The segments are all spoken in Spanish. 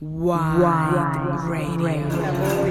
Wide Radio.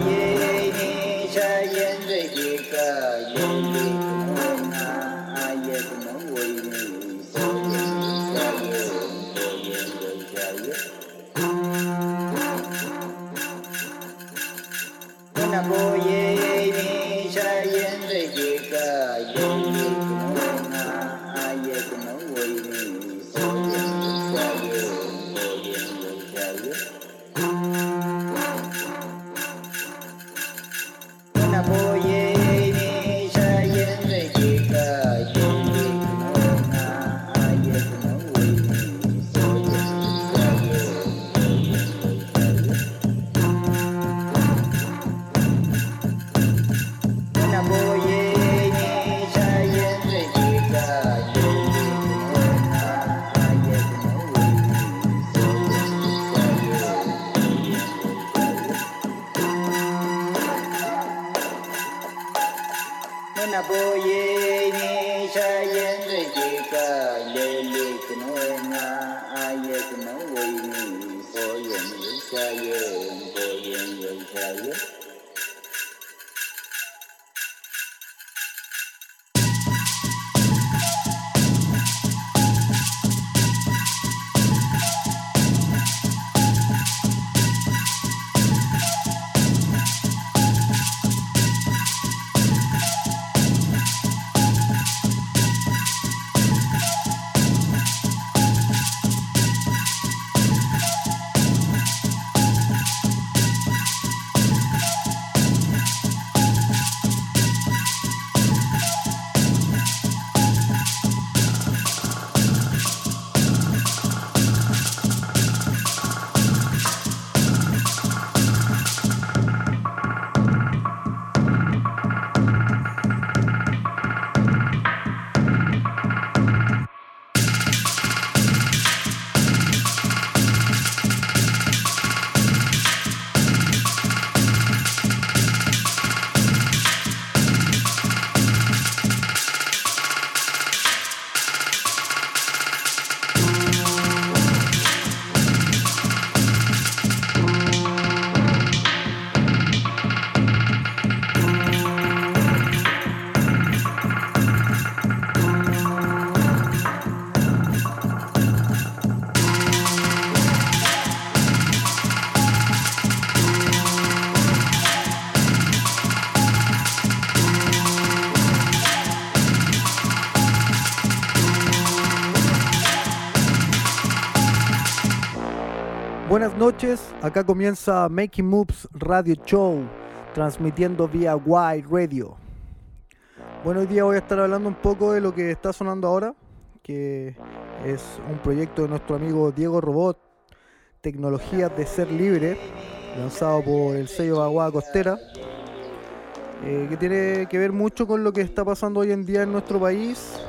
Buenas noches, acá comienza Making Moves Radio Show, transmitiendo vía Wide Radio. Bueno, hoy día voy a estar hablando un poco de lo que está sonando ahora, que es un proyecto de nuestro amigo Diego Robot, Tecnologías de Ser Libre, lanzado por el sello Agua Costera, eh, que tiene que ver mucho con lo que está pasando hoy en día en nuestro país,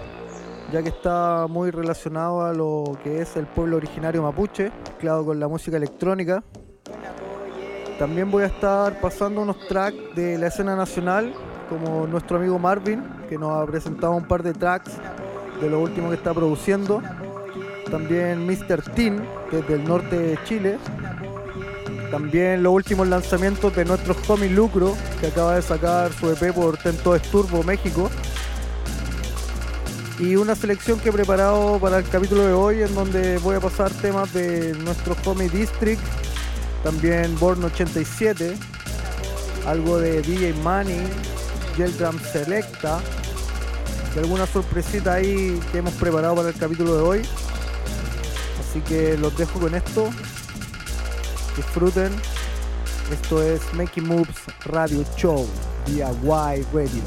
ya que está muy relacionado a lo que es el pueblo originario mapuche, mezclado con la música electrónica. También voy a estar pasando unos tracks de la escena nacional, como nuestro amigo Marvin, que nos ha presentado un par de tracks de lo último que está produciendo. También Mr. Teen, desde el norte de Chile. También los últimos lanzamientos de nuestro homie Lucro, que acaba de sacar su EP por Tento Esturbo México y una selección que he preparado para el capítulo de hoy en donde voy a pasar temas de nuestro Homie District, también Born 87, algo de DJ Money, Drum Selecta y alguna sorpresita ahí que hemos preparado para el capítulo de hoy. Así que los dejo con esto. Disfruten. Esto es Making Moves Radio Show vía Y Radio.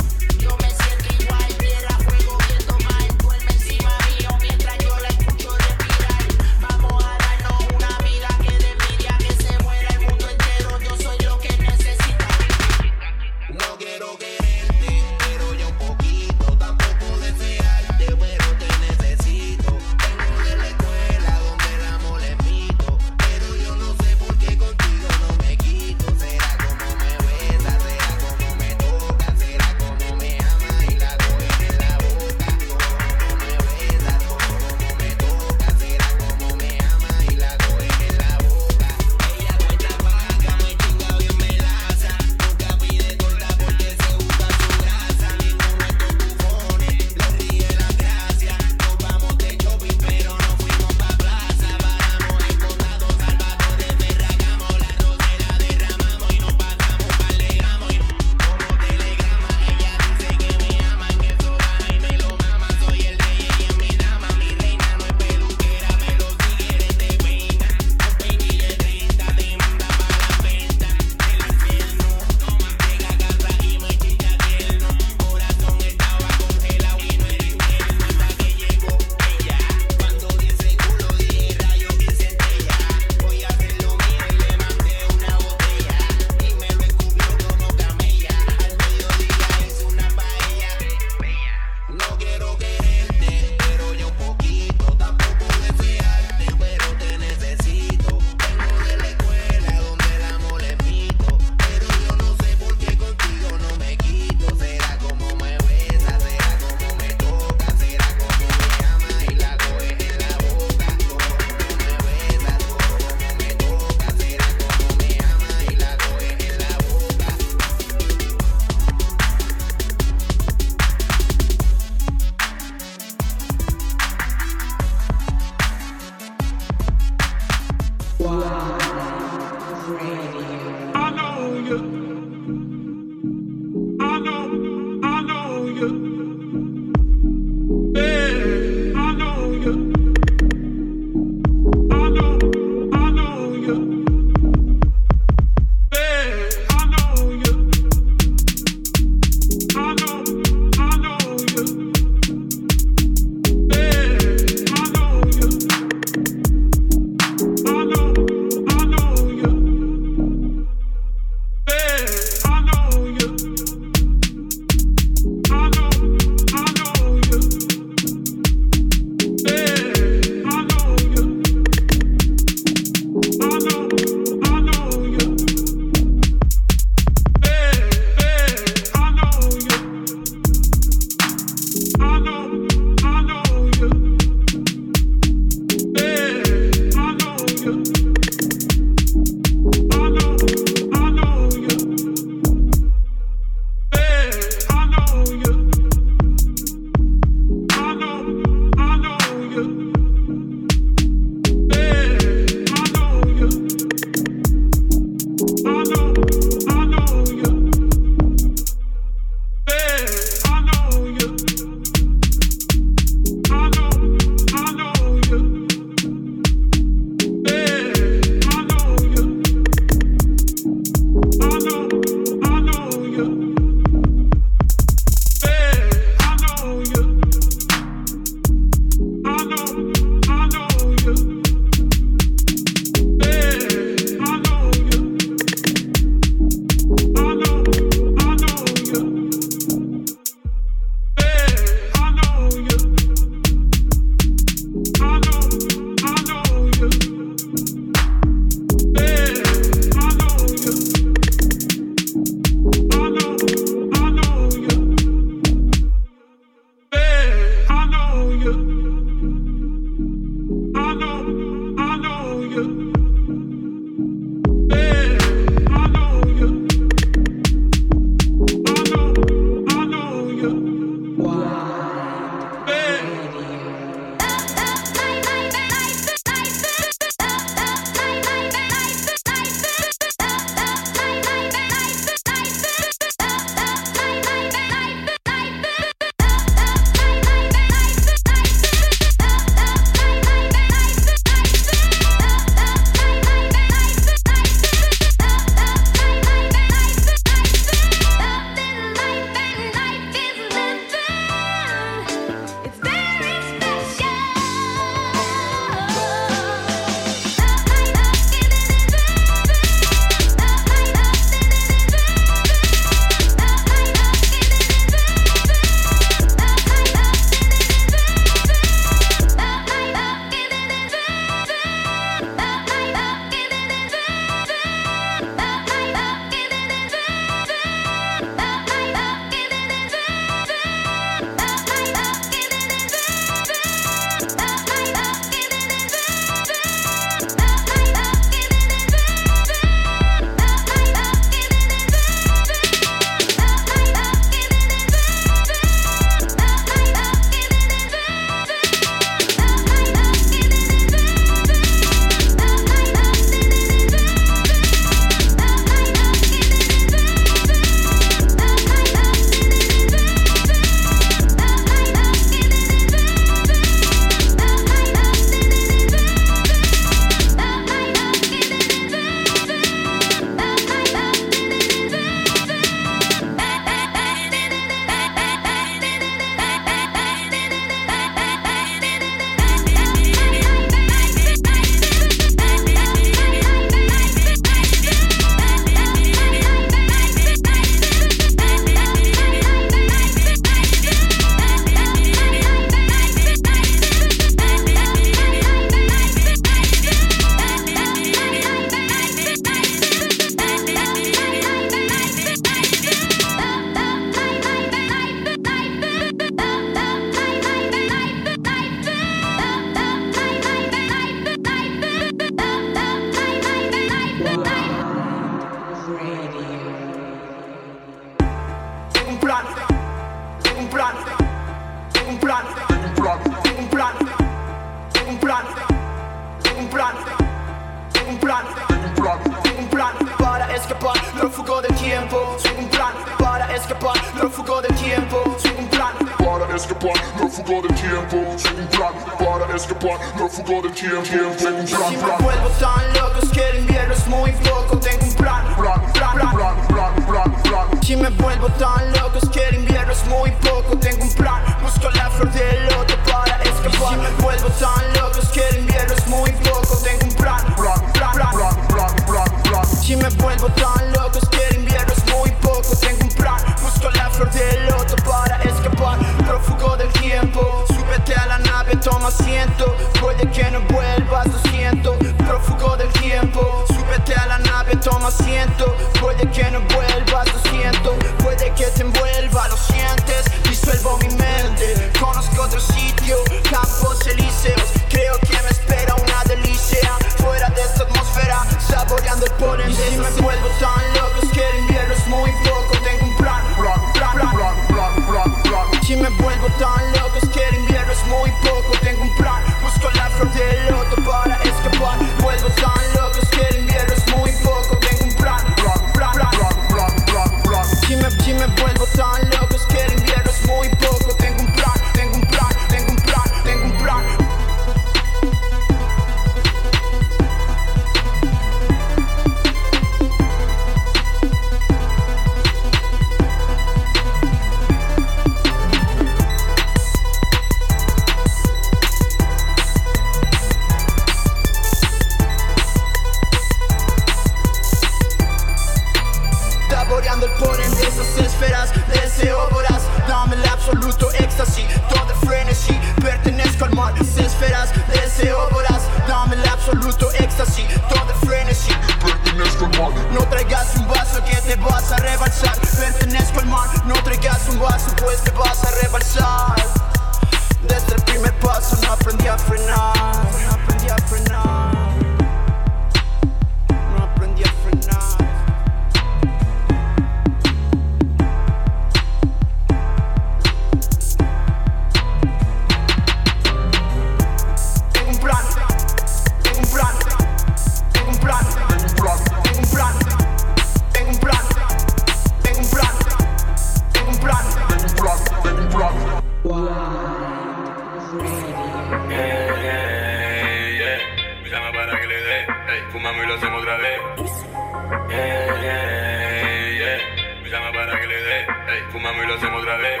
Fumamos y lo hacemos otra vez.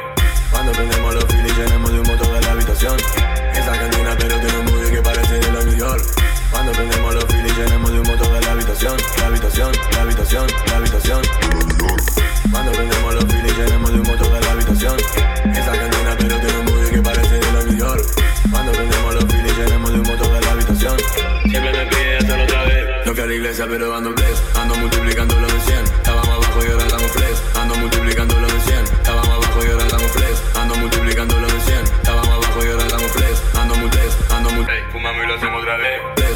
Cuando prendemos los filis llenamos de humo toda la habitación. Esa cantina pero tiene un booty que parece de los New York. Cuando prendemos los filis llenamos de humo toda la habitación. La habitación, la habitación, la habitación. Cuando prendemos los filis llenamos de humo toda la habitación. Esa cantina pero tiene un booty que parece de los New York. Cuando prendemos los filis llenamos de humo toda la habitación. Siempre me pide hacerlo otra vez. Yo fui a la iglesia pero ando bless. Ando multiplicando los de 100. Estábamos abajo y ahora estamos flex. Ando multiplicando lo hacemos otra vez.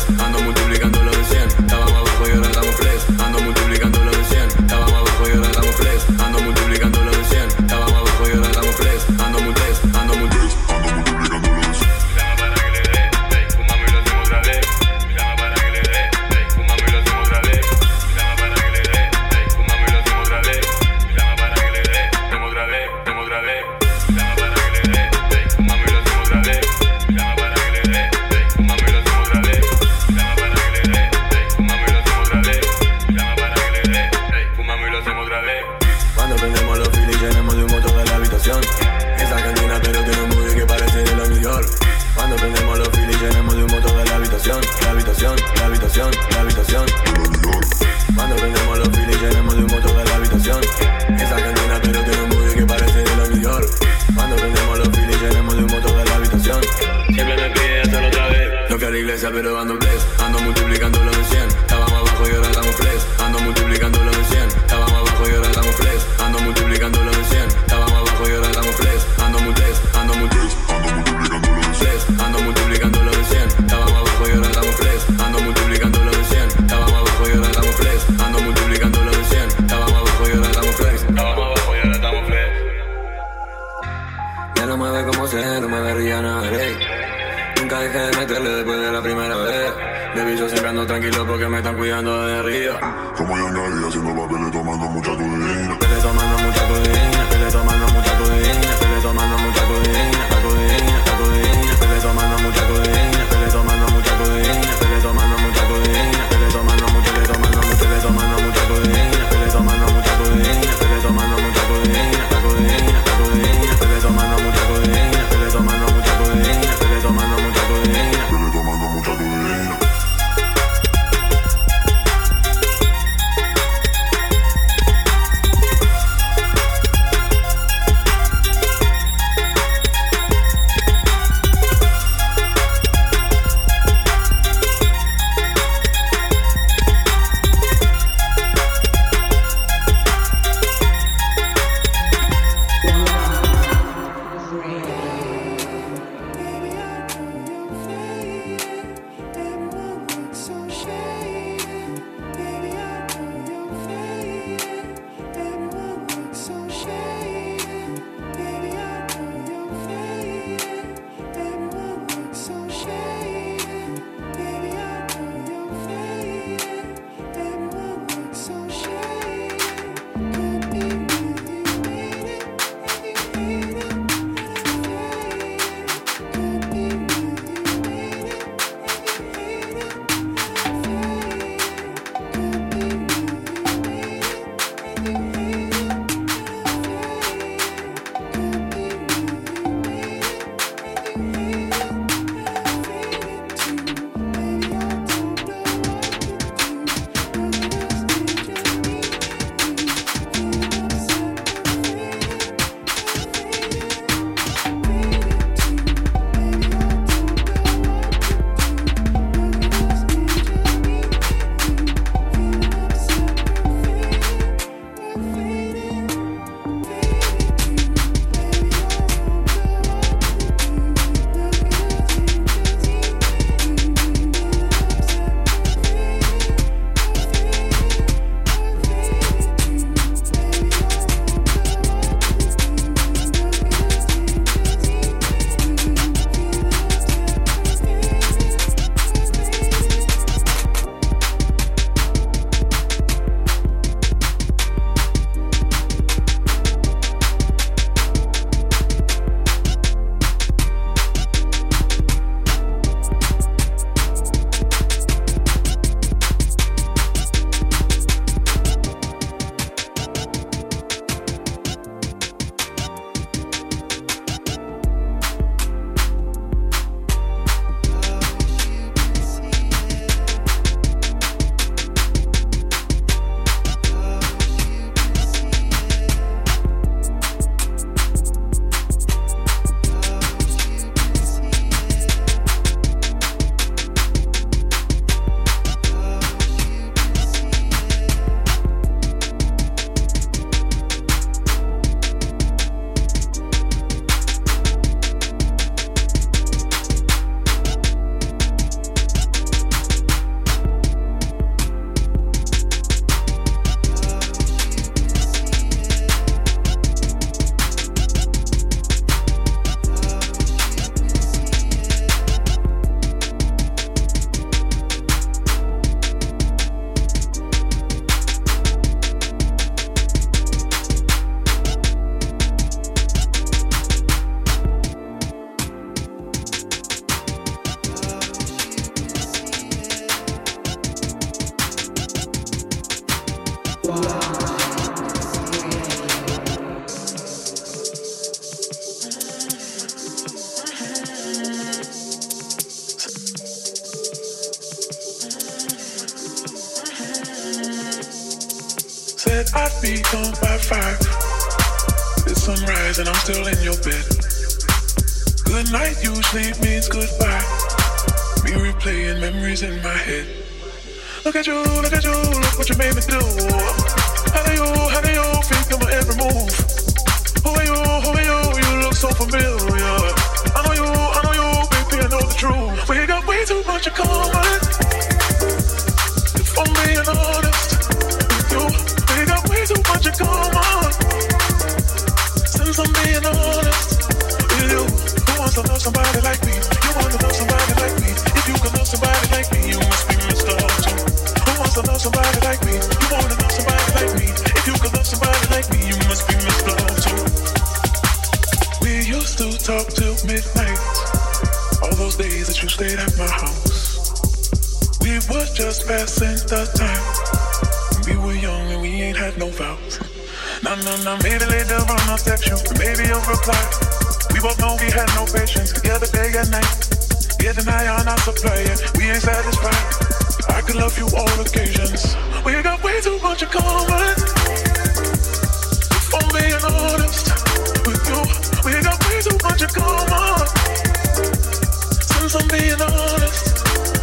had no patience together day and night. Getting high on our supply, and we ain't satisfied. I could love you all occasions. We got way too much in common. I'm being honest with you, we got way too much in common. Since I'm being honest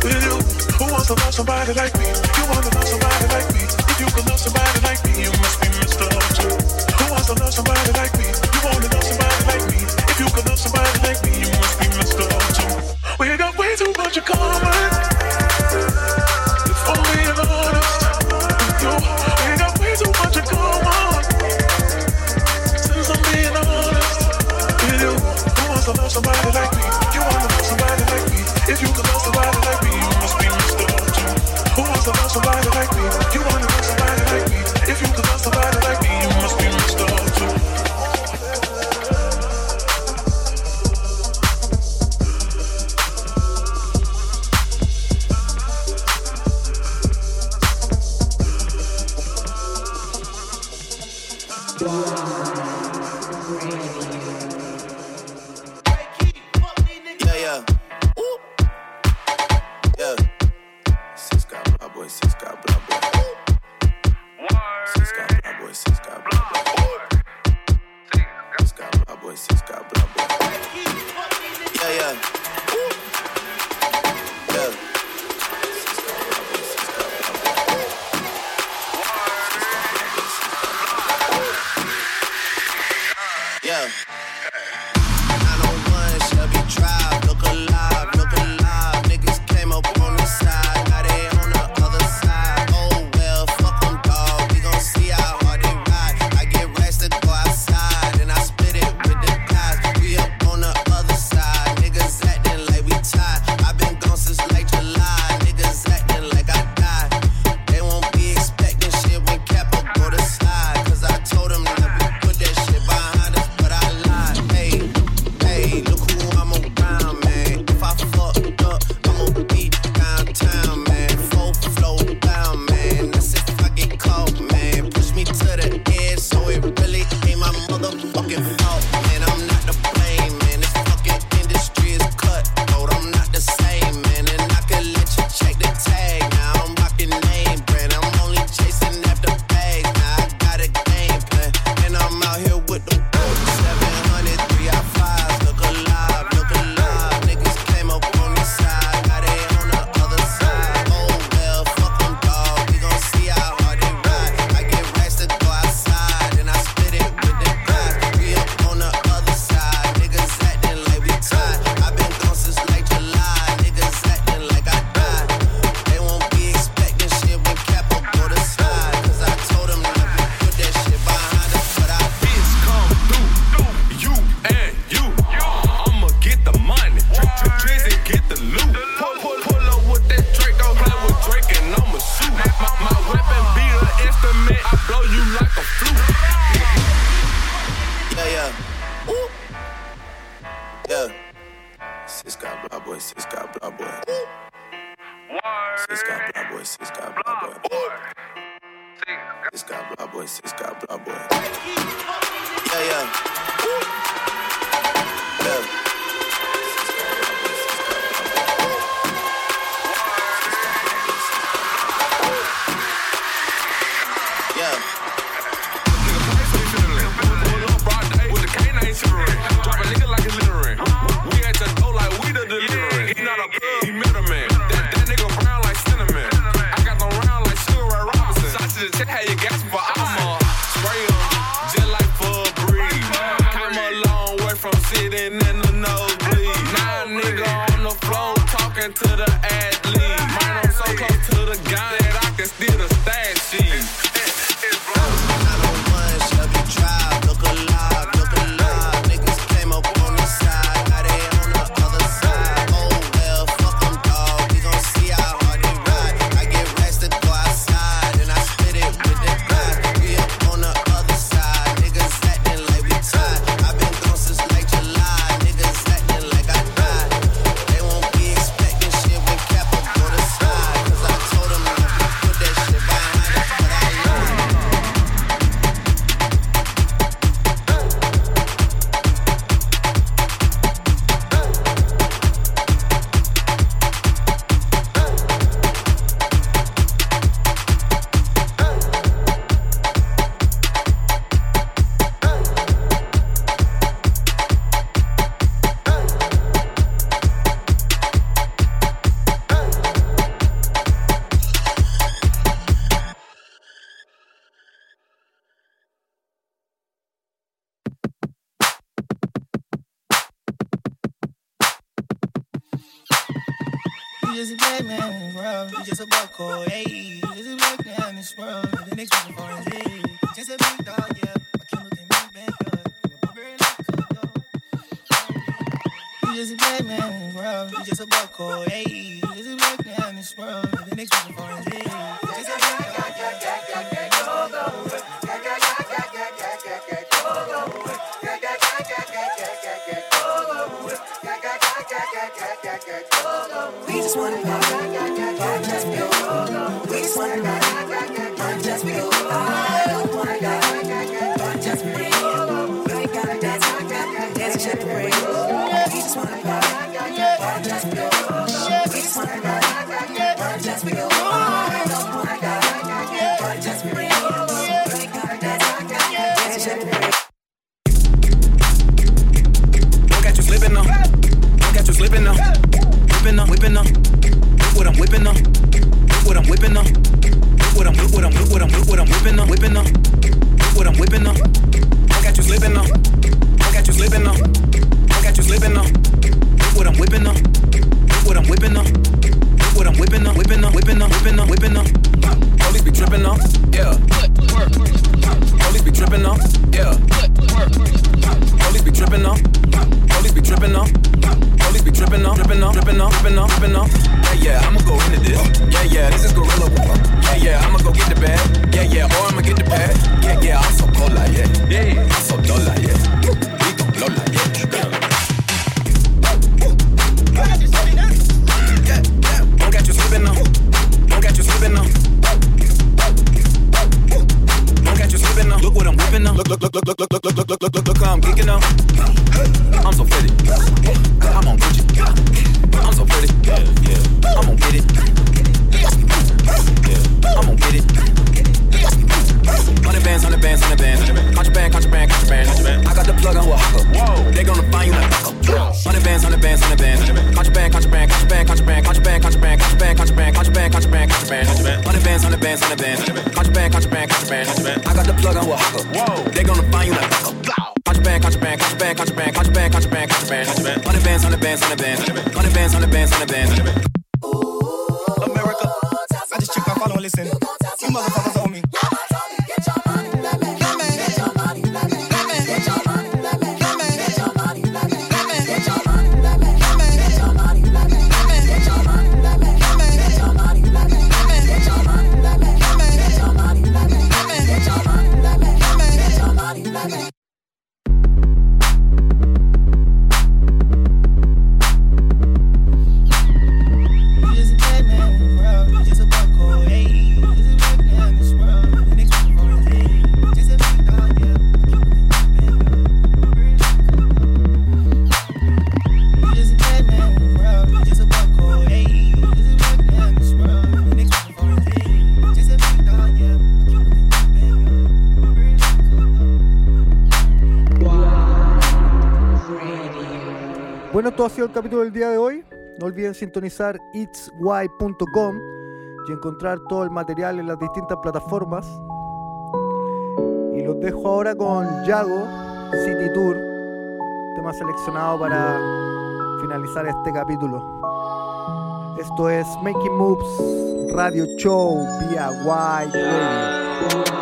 with you, who wants to love somebody like me? You want to love somebody like me? If you can love somebody like me, you must be Mr. Hunter. Who wants to love somebody like me? bands, hundred bands, contraband, contraband, contraband, contraband. I got the plug on with hawker. Whoa, they gonna find you like hawker. Contraband, contraband, contraband, contraband, contraband, contraband, contraband. Hundred bands, hundred bands, hundred bands, hundred bands, hundred bands, hundred bands. America, I just checked my phone and listen. You motherfuckers owe me. esto ha sido el capítulo del día de hoy. No olviden sintonizar itsy.com y encontrar todo el material en las distintas plataformas. Y los dejo ahora con Yago City Tour, tema seleccionado para finalizar este capítulo. Esto es Making Moves Radio Show vía White Radio.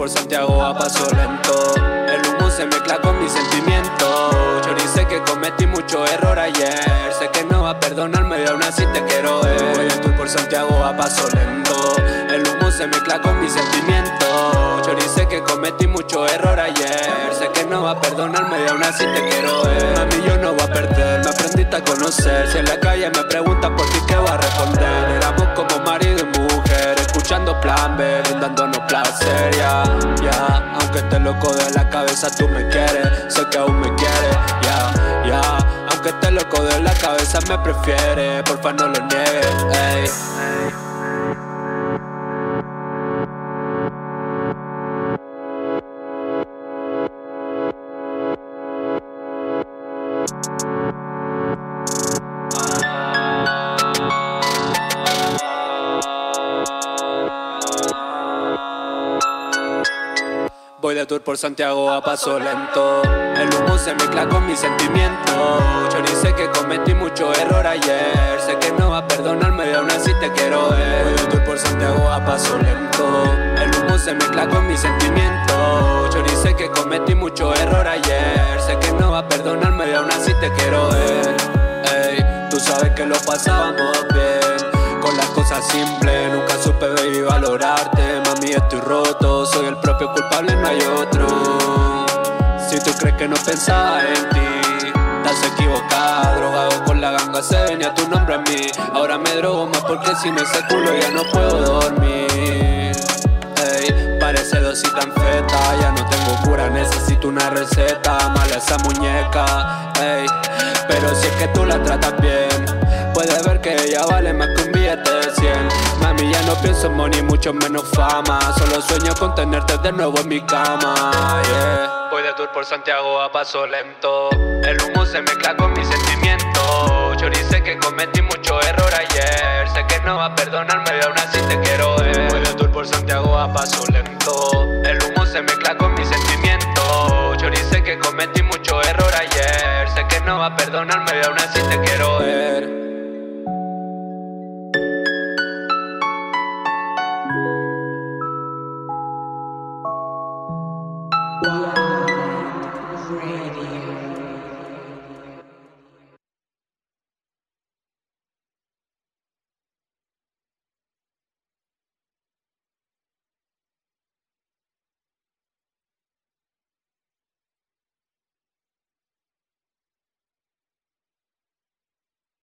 por Santiago a paso lento. El humo se mezcla con mis sentimientos. Yo ni sé que cometí mucho error ayer. Sé que no va a perdonarme y aún así te quiero ver. Voy en tour por Santiago a paso lento. El humo se mezcla con mis sentimientos. Yo ni sé que cometí mucho error ayer. Sé que no va a perdonarme y aún así te quiero ver. Mami, yo no voy a perder, me aprendiste a conocer. Si en la calle me preguntan por ti, ¿qué va a responder? Éramos como marido y mujer, escuchando plan B, brindándonos placer, ya, yeah, ya. Yeah. Aunque esté loco de la cabeza, tú me quieres, sé que aún me quieres, ya, yeah, ya. Aunque esté loco de la cabeza, me prefieres, porfa no lo niegues, ey. Tour por Santiago a paso lento. El humo se mezcla con mis sentimientos. Ni sé que cometí mucho error ayer. Sé que no va a perdonarme y aún así te quiero ver. Voy tour por Santiago a paso lento. El humo se mezcla con mis sentimientos. Ni sé que cometí mucho error ayer. Sé que no va a perdonarme y aún así te quiero ver. Ey, tú sabes que lo pasábamos bien. Cosas simples, nunca supe baby valorarte. Mami, estoy roto, soy el propio culpable, no hay otro. Si tú crees que no pensaba en ti, estás equivocado. Drogado con la ganga, se venía tu nombre a mí. Ahora me drogo más porque sin ese culo ya no puedo dormir. Ey, parece dosita en feta, ya no tengo cura, necesito una receta. Mala esa muñeca, ey, pero si es que tú la tratas bien. Puedes ver que ella vale más que un billete de 100 Mami, ya no pienso en money, mucho menos fama. Solo sueño con tenerte de nuevo en mi cama. Voy de tour por Santiago a paso lento. El humo se mezcla con mis sentimientos. Yo sé que cometí mucho error ayer. Sé que no va a perdonarme aún así te quiero ver. Voy de tour por Santiago a paso lento. El humo se mezcla con mis sentimientos. Yo sé que cometí mucho error ayer. Sé que no va a perdonarme aún así te quiero ver Wow.